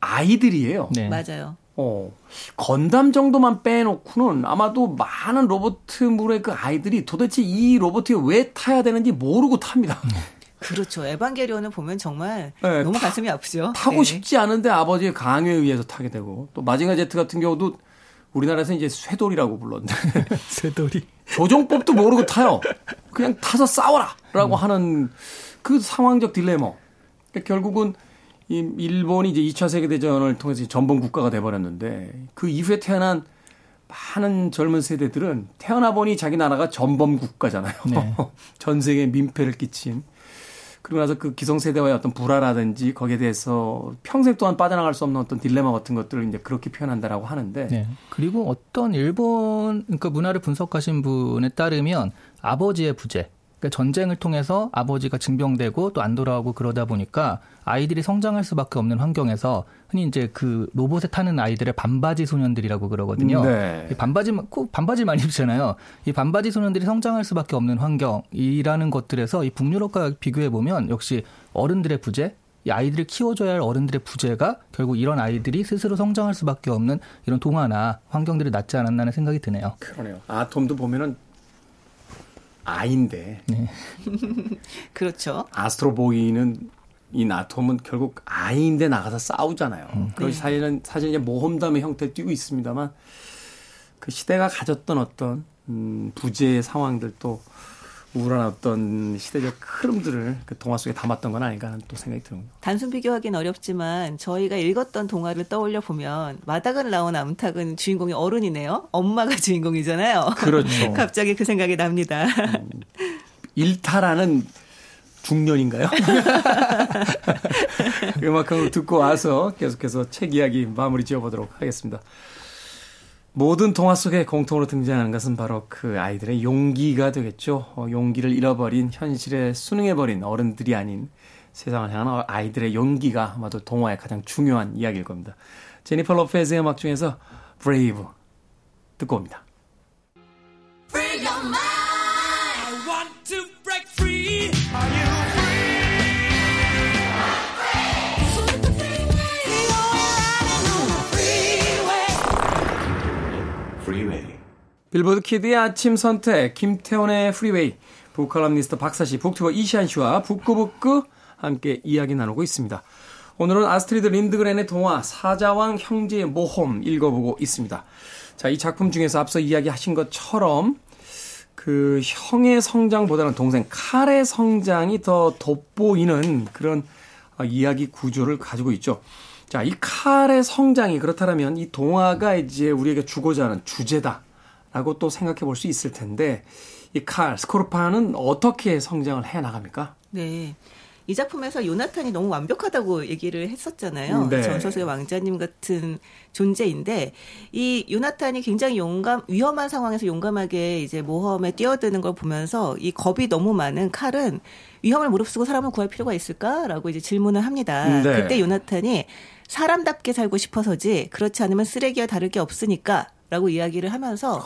아이들이에요. 네. 맞아요. 어, 건담 정도만 빼놓고는 아마도 많은 로버트물의 그 아이들이 도대체 이 로버트에 왜 타야 되는지 모르고 탑니다. 그렇죠. 에반게리온을 보면 정말 네, 너무 타, 가슴이 아프죠. 타고 네. 싶지 않은데 아버지의 강요에 의해서 타게 되고 또 마징가 제트 같은 경우도 우리나라에서 이제 쇠돌이라고 불렀는데 쇠돌이 조종법도 모르고 타요. 그냥 타서 싸워라라고 음. 하는 그 상황적 딜레마. 그러니까 결국은 이 일본이 이제 2차 세계 대전을 통해서 전범 국가가 돼 버렸는데 그 이후에 태어난 많은 젊은 세대들은 태어나 보니 자기 나라가 전범 국가잖아요. 네. 전 세계에 민폐를 끼친 그리고 나서 그 기성세대와의 어떤 불화라든지 거기에 대해서 평생 동안 빠져나갈 수 없는 어떤 딜레마 같은 것들을 이제 그렇게 표현한다라고 하는데. 네. 그리고 어떤 일본 그 문화를 분석하신 분에 따르면 아버지의 부재, 그러니까 전쟁을 통해서 아버지가 징병되고 또 안 돌아오고 그러다 보니까 아이들이 성장할 수밖에 없는 환경에서 흔히 이제 그 로봇에 타는 아이들의 반바지 소년들이라고 그러거든요. 네. 반바지 꼭 반바지 많이 입잖아요. 이 반바지 소년들이 성장할 수밖에 없는 환경이라는 것들에서 이 북유럽과 비교해 보면 역시 어른들의 부재 이 아이들을 키워줘야 할 어른들의 부재가 결국 이런 아이들이 스스로 성장할 수밖에 없는 이런 동화나 환경들이 낫지 않았나는 생각이 드네요. 그러네요. 아톰도 보면은 아인데. 네. 그렇죠. 아스트로보이는 이 나톰은 결국 아이인데 나가서 싸우잖아요. 음. 그것이 네. 사실은 사실 이제 모험담의 형태를 띠고 있습니다만 그 시대가 가졌던 어떤 음, 부재의 상황들도 우울한 어떤 시대적 흐름들을 그 동화 속에 담았던 건 아닌가 하는 또 생각이 드는 거예요. 단순 비교하기는 어렵지만 저희가 읽었던 동화를 떠올려 보면 마닥을 나온 암탉은 주인공이 어른이네요. 엄마가 주인공이잖아요. 그렇죠. 갑자기 그 생각이 납니다. 음, 일타라는 중년인가요? 음악을 듣고 와서 계속해서 책 이야기 마무리 지어보도록 하겠습니다. 모든 동화 속에 공통으로 등장하는 것은 바로 그 아이들의 용기가 되겠죠. 어, 용기를 잃어버린 현실에 순응해버린 어른들이 아닌 세상을 향한 아이들의 용기가 아마도 동화의 가장 중요한 이야기일 겁니다. 제니퍼 로페즈의 음악 중에서 Brave 듣고 옵니다. 빌보드 키드의 아침 선택, 김태훈의 프리웨이, 북칼럼니스트 박사씨, 북튜버 이시안씨와 북구북구 함께 이야기 나누고 있습니다. 오늘은 아스트리드 린드그렌의 동화 사자왕 형제의 모험 읽어보고 있습니다. 자, 이 작품 중에서 앞서 이야기하신 것처럼 그 형의 성장보다는 동생 칼의 성장이 더 돋보이는 그런 어, 이야기 구조를 가지고 있죠. 자, 이 칼의 성장이 그렇다면 이 동화가 이제 우리에게 주고자 하는 주제다. 라고 또 생각해 볼 수 있을 텐데 이 칼, 스코르파는 어떻게 성장을 해 나갑니까? 네. 이 작품에서 요나탄이 너무 완벽하다고 얘기를 했었잖아요. 네. 전서수의 왕자님 같은 존재인데 이 요나탄이 굉장히 용감 위험한 상황에서 용감하게 이제 모험에 뛰어드는 걸 보면서 이 겁이 너무 많은 칼은 위험을 무릅쓰고 사람을 구할 필요가 있을까라고 이제 질문을 합니다. 네. 그때 요나탄이 사람답게 살고 싶어서지 그렇지 않으면 쓰레기와 다를 게 없으니까 라고 이야기를 하면서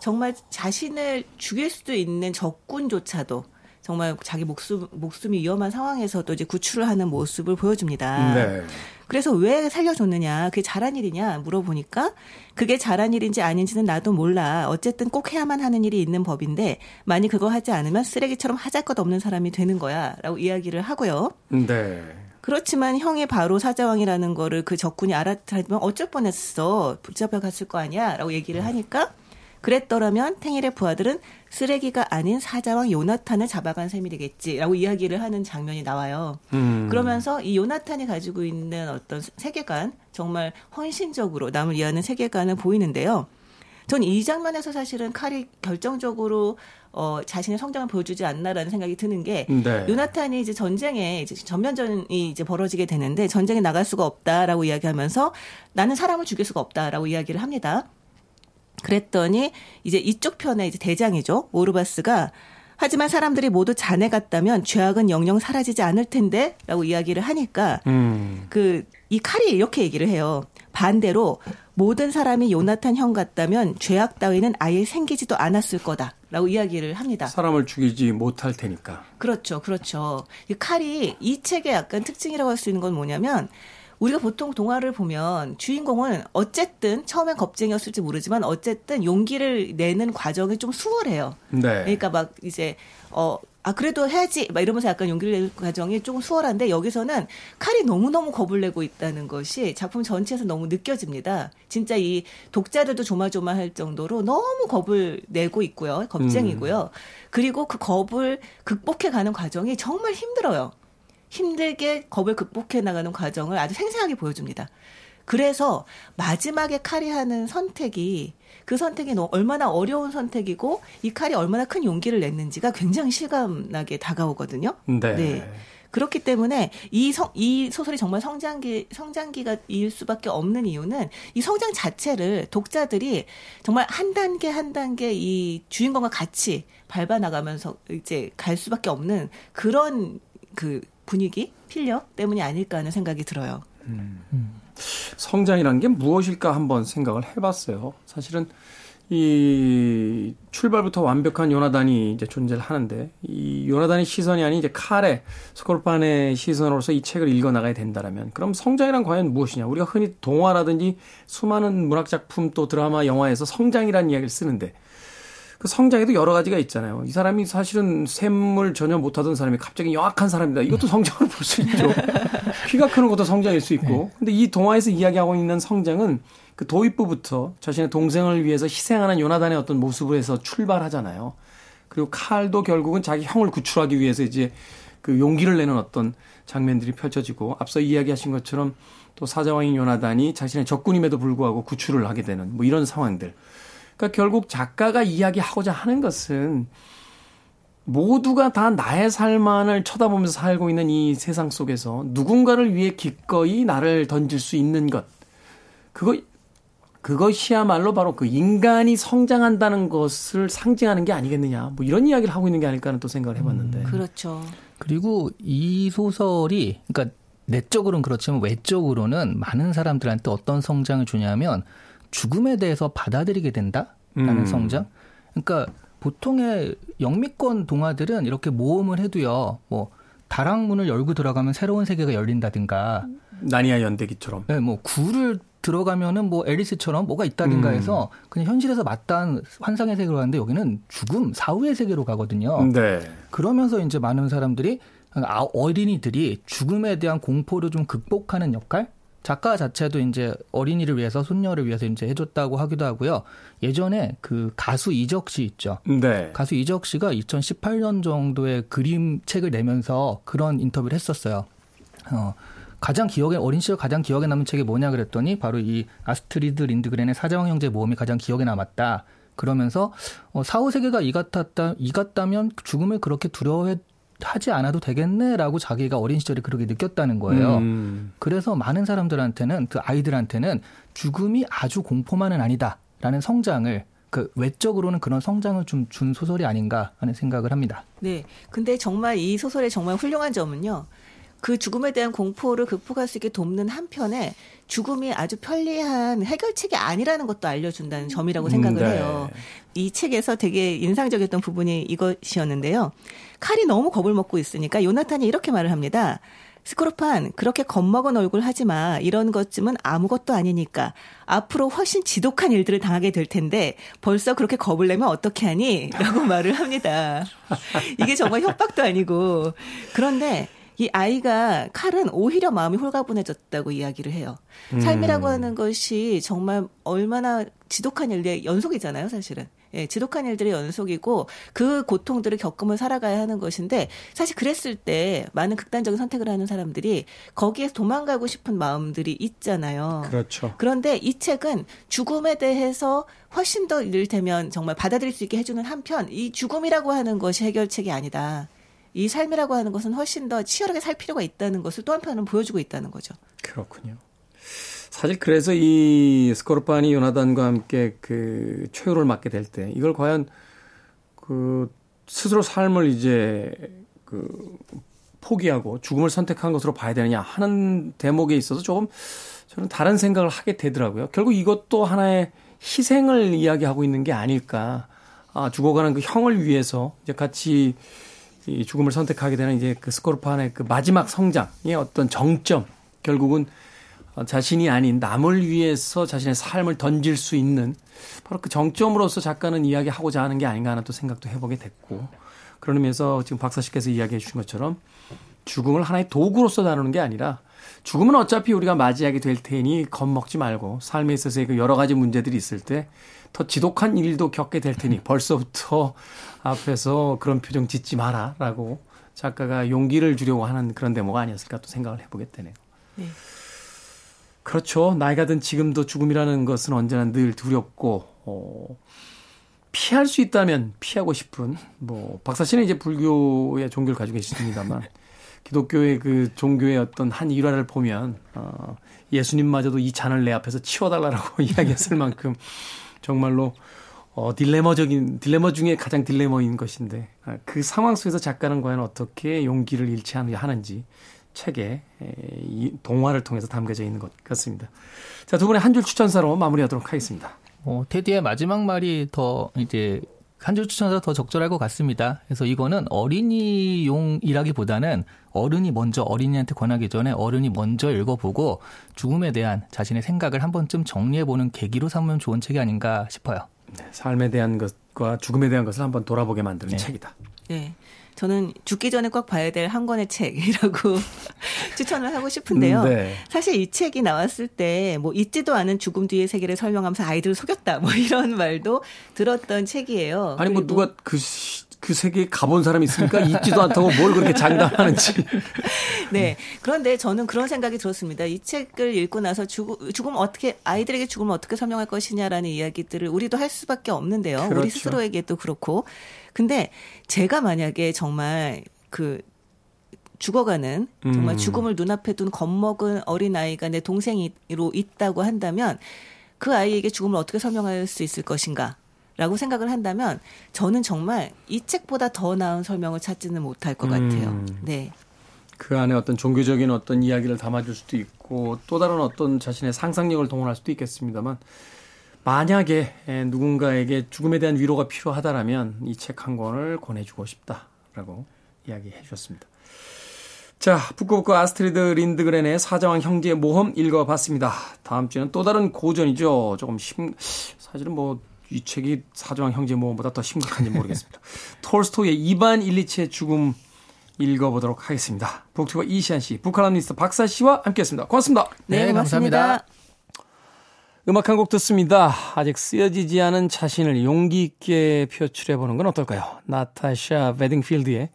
정말 자신을 죽일 수도 있는 적군조차도 정말 자기 목숨, 목숨이 위험한 상황에서도 이제 구출을 하는 모습을 보여줍니다. 네. 그래서 왜 살려줬느냐, 그게 잘한 일이냐 물어보니까 그게 잘한 일인지 아닌지는 나도 몰라. 어쨌든 꼭 해야만 하는 일이 있는 법인데 만약 그거 하지 않으면 쓰레기처럼 하잘 것 없는 사람이 되는 거야. 라고 이야기를 하고요. 네. 그렇지만 형이 바로 사자왕이라는 거를 그 적군이 알아차리면 어쩔 뻔했어. 붙잡혀 갔을 거 아니야. 라고 얘기를 하니까 그랬더라면 탱일의 부하들은 쓰레기가 아닌 사자왕 요나탄을 잡아간 셈이 되겠지라고 이야기를 하는 장면이 나와요. 음. 그러면서 이 요나탄이 가지고 있는 어떤 세계관 정말 헌신적으로 남을 위하는 세계관을 보이는데요. 전 이 장면에서 사실은 칼이 결정적으로 어, 자신의 성장을 보여주지 않나라는 생각이 드는 게 네. 요나탄이 이제 전쟁에 이제 전면전이 이제 벌어지게 되는데 전쟁에 나갈 수가 없다라고 이야기하면서 나는 사람을 죽일 수가 없다라고 이야기를 합니다. 그랬더니 이제 이쪽 편에 이제 대장이죠 오르바스가 하지만 사람들이 모두 자네 같다면 죄악은 영영 사라지지 않을 텐데 라고 이야기를 하니까 음. 그이 칼이 이렇게 얘기를 해요. 반대로 모든 사람이 요나탄 형 같다면 죄악 따위는 아예 생기지도 않았을 거다라고 이야기를 합니다. 사람을 죽이지 못할 테니까. 그렇죠, 그렇죠. 이 칼이 이 책의 약간 특징이라고 할 수 있는 건 뭐냐면 우리가 보통 동화를 보면 주인공은 어쨌든 처음엔 겁쟁이였을지 모르지만 어쨌든 용기를 내는 과정이 좀 수월해요. 네. 그러니까 막 이제 어, 아, 그래도 해야지. 막 이러면서 약간 용기를 내는 과정이 조금 수월한데 여기서는 칼이 너무너무 겁을 내고 있다는 것이 작품 전체에서 너무 느껴집니다. 진짜 이 독자들도 조마조마할 정도로 너무 겁을 내고 있고요. 겁쟁이고요. 음. 그리고 그 겁을 극복해 가는 과정이 정말 힘들어요. 힘들게 겁을 극복해 나가는 과정을 아주 생생하게 보여줍니다. 그래서 마지막에 칼이 하는 선택이 그 선택이 얼마나 어려운 선택이고 이 칼이 얼마나 큰 용기를 냈는지가 굉장히 실감나게 다가오거든요. 네. 네. 그렇기 때문에 이, 성, 이 소설이 정말 성장기, 성장기가 일 수밖에 없는 이유는 이 성장 자체를 독자들이 정말 한 단계 한 단계 이 주인공과 같이 밟아나가면서 이제 갈 수밖에 없는 그런 그 분위기, 필력 때문이 아닐까 하는 생각이 들어요. 음. 성장이라는 게 무엇일까 한번 생각을 해봤어요. 사실은 이 출발부터 완벽한 요나단이 이제 존재를 하는데 이 요나단의 시선이 아닌 이제 칼의 스콜판의 시선으로서 이 책을 읽어 나가야 된다라면 그럼 성장이란 과연 무엇이냐? 우리가 흔히 동화라든지 수많은 문학 작품 또 드라마 영화에서 성장이라는 이야기를 쓰는데 그 성장에도 여러 가지가 있잖아요. 이 사람이 사실은 샘물 전혀 못하던 사람이 갑자기 영악한 사람이다. 이것도 성장을 볼 수 있죠. 키가 크는 것도 성장일 수 있고. 네. 근데 이 동화에서 이야기하고 있는 성장은 그 도입부부터 자신의 동생을 위해서 희생하는 요나단의 어떤 모습에서 출발하잖아요. 그리고 칼도 결국은 자기 형을 구출하기 위해서 이제 그 용기를 내는 어떤 장면들이 펼쳐지고 앞서 이야기하신 것처럼 또 사자왕인 요나단이 자신의 적군임에도 불구하고 구출을 하게 되는 뭐 이런 상황들. 그러니까 결국 작가가 이야기하고자 하는 것은 모두가 다 나의 삶만을 쳐다보면서 살고 있는 이 세상 속에서 누군가를 위해 기꺼이 나를 던질 수 있는 것. 그거, 그것이야말로 바로 그 인간이 성장한다는 것을 상징하는 게 아니겠느냐. 뭐 이런 이야기를 하고 있는 게 아닐까 하는 또 생각을 해봤는데. 음, 그렇죠. 그리고 이 소설이, 그러니까 내적으로는 그렇지만 외적으로는 많은 사람들한테 어떤 성장을 주냐면 죽음에 대해서 받아들이게 된다라는 음. 성장. 그러니까 보통의 영미권 동화들은 이렇게 모험을 해도요. 뭐 다락문을 열고 들어가면 새로운 세계가 열린다든가 나니아 연대기처럼. 네, 뭐 굴을 들어가면은 뭐 앨리스처럼 뭐가 있다든가 음. 해서 그냥 현실에서 맞닿은 환상의 세계로 가는데 여기는 죽음, 사후의 세계로 가거든요. 네. 그러면서 이제 많은 사람들이 아, 어린이들이 죽음에 대한 공포를 좀 극복하는 역할? 작가 자체도 이제 어린이를 위해서 손녀를 위해서 이제 해줬다고 하기도 하고요. 예전에 그 가수 이적 씨 있죠. 네. 가수 이적 씨가 2018년 정도의 그림 책을 내면서 그런 인터뷰를 했었어요. 어, 가장 기억에 어린 시절 가장 기억에 남는 책이 뭐냐 그랬더니 바로 이 아스트리드 린드그렌의 사자왕 형제 모험이 가장 기억에 남았다. 그러면서 어, 사후 세계가 이 같았다 이 같다면 죽음을 그렇게 두려워해 하지 않아도 되겠네라고 자기가 어린 시절에 그렇게 느꼈다는 거예요. 음. 그래서 많은 사람들한테는 그 아이들한테는 죽음이 아주 공포만은 아니다라는 성장을 그 외적으로는 그런 성장을 좀 준 소설이 아닌가 하는 생각을 합니다. 네. 근데 정말 이 소설의 정말 훌륭한 점은요. 그 죽음에 대한 공포를 극복할 수 있게 돕는 한편에 죽음이 아주 편리한 해결책이 아니라는 것도 알려준다는 점이라고 생각을 음, 네. 해요. 이 책에서 되게 인상적이었던 부분이 이것이었는데요. 칼이 너무 겁을 먹고 있으니까 요나탄이 이렇게 말을 합니다. 스코르판 그렇게 겁먹은 얼굴 하지 마. 이런 것쯤은 아무것도 아니니까. 앞으로 훨씬 지독한 일들을 당하게 될 텐데 벌써 그렇게 겁을 내면 어떻게 하니? 라고 말을 합니다. 이게 정말 협박도 아니고. 그런데 이 아이가 칼은 오히려 마음이 홀가분해졌다고 이야기를 해요. 음. 삶이라고 하는 것이 정말 얼마나 지독한 일들의 연속이잖아요, 사실은. 예, 지독한 일들의 연속이고 그 고통들을 겪으며 살아가야 하는 것인데 사실 그랬을 때 많은 극단적인 선택을 하는 사람들이 거기에서 도망가고 싶은 마음들이 있잖아요. 그렇죠. 그런데 이 책은 죽음에 대해서 훨씬 더 이를테면 정말 받아들일 수 있게 해주는 한편 이 죽음이라고 하는 것이 해결책이 아니다. 이 삶이라고 하는 것은 훨씬 더 치열하게 살 필요가 있다는 것을 또 한편은 보여주고 있다는 거죠. 그렇군요. 사실 그래서 이 스코르파니 요나단과 함께 그 최후를 맞게 될 때 이걸 과연 그 스스로 삶을 이제 그 포기하고 죽음을 선택한 것으로 봐야 되느냐 하는 대목에 있어서 조금 저는 다른 생각을 하게 되더라고요. 결국 이것도 하나의 희생을 이야기하고 있는 게 아닐까. 아, 죽어가는 그 형을 위해서 이제 같이 이 죽음을 선택하게 되는 이제 그 스코르판의 그 마지막 성장의 어떤 정점 결국은 자신이 아닌 남을 위해서 자신의 삶을 던질 수 있는 바로 그 정점으로서 작가는 이야기하고자 하는 게 아닌가 하는 또 생각도 해보게 됐고 의미에서 지금 박사 씨께서 이야기해 주신 것처럼 죽음을 하나의 도구로서 다루는 게 아니라 죽음은 어차피 우리가 맞이하게 될 테니 겁먹지 말고 삶에 있어서의 그 여러 가지 문제들이 있을 때 더 지독한 일도 겪게 될 테니 벌써부터 앞에서 그런 표정 짓지 마라라고 작가가 용기를 주려고 하는 그런 데모가 아니었을까 또 생각을 해보게 되네요. 네. 그렇죠. 나이가 든 지금도 죽음이라는 것은 언제나 늘 두렵고 어, 피할 수 있다면 피하고 싶은 뭐 박사 씨는 이제 불교의 종교를 가지고 계십니다만 기독교의 그 종교의 어떤 한 일화를 보면 어, 예수님마저도 이 잔을 내 앞에서 치워달라고 이야기했을 만큼 정말로 어, 딜레머적인 딜레머 중에 가장 딜레머인 것인데 아, 그 상황 속에서 작가는 과연 어떻게 용기를 잃지 않는지 책에 이 동화를 통해서 담겨져 있는 것 같습니다. 자, 두 분의 한 줄 추천사로 마무리하도록 하겠습니다. 어, 테디의 마지막 말이 더 이제 한줄 추천사 더 적절할 것 같습니다. 그래서 이거는 어린이용이라기보다는 어른이 먼저 어린이한테 권하기 전에 어른이 먼저 읽어보고 죽음에 대한 자신의 생각을 한 번쯤 정리해보는 계기로 삼으면 좋은 책이 아닌가 싶어요. 네, 삶에 대한 것과 죽음에 대한 것을 한번 돌아보게 만드는 네. 책이다. 네. 저는 죽기 전에 꼭 봐야 될 한 권의 책이라고 추천을 하고 싶은데요. 음, 네. 사실 이 책이 나왔을 때 뭐 잊지도 않은 죽음 뒤의 세계를 설명하면서 아이들을 속였다 뭐 이런 말도 들었던 책이에요. 아니 뭐 누가 그, 시- 그 세계에 가본 사람이 있습니까? 잊지도 않다고 뭘 그렇게 장담하는지. 네. 그런데 저는 그런 생각이 들었습니다. 이 책을 읽고 나서 죽음, 죽음 어떻게, 아이들에게 죽음을 어떻게 설명할 것이냐라는 이야기들을 우리도 할 수밖에 없는데요. 그렇죠. 우리 스스로에게도 그렇고. 근데 제가 만약에 정말 그 죽어가는 정말 음. 죽음을 눈앞에 둔 겁먹은 어린아이가 내 동생으로 있다고 한다면 그 아이에게 죽음을 어떻게 설명할 수 있을 것인가? 라고 생각을 한다면 저는 정말 이 책보다 더 나은 설명을 찾지는 못할 것 같아요. 음. 네. 그 안에 어떤 종교적인 어떤 이야기를 담아줄 수도 있고 또 다른 어떤 자신의 상상력을 동원할 수도 있겠습니다만 만약에 에, 누군가에게 죽음에 대한 위로가 필요하다라면 이 책 한 권을 권해주고 싶다라고 이야기해 주셨습니다. 자, 북구북구 아스트리드 린드그렌의 사자왕 형제의 모험 읽어봤습니다. 다음 주에는 또 다른 고전이죠. 조금 심, 사실은 뭐 이 책이 사자왕 형제의 모험보다 더 심각한지 모르겠습니다. 톨스토이의 이반 일리치의 죽음 읽어보도록 하겠습니다. 북튜버 이시안 씨, 북칼럼니스트 박사 씨와 함께했습니다. 고맙습니다. 네, 네. 감사합니다. 음악 한 곡 듣습니다. 아직 쓰여지지 않은 자신을 용기 있게 표출해보는 건 어떨까요? 나타샤 베딩필드의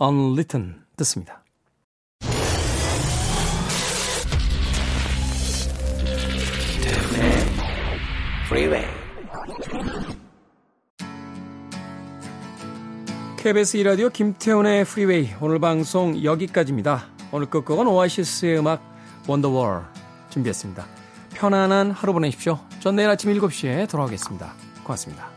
Unwritten 듣습니다. Freeway. KBS 이라디오 김태훈의 프리웨이 오늘 방송 여기까지입니다. 오늘 끝곡은 오아시스의 음악 원더월 준비했습니다. 편안한 하루 보내십시오. 전 내일 아침 7시에 돌아오겠습니다. 고맙습니다.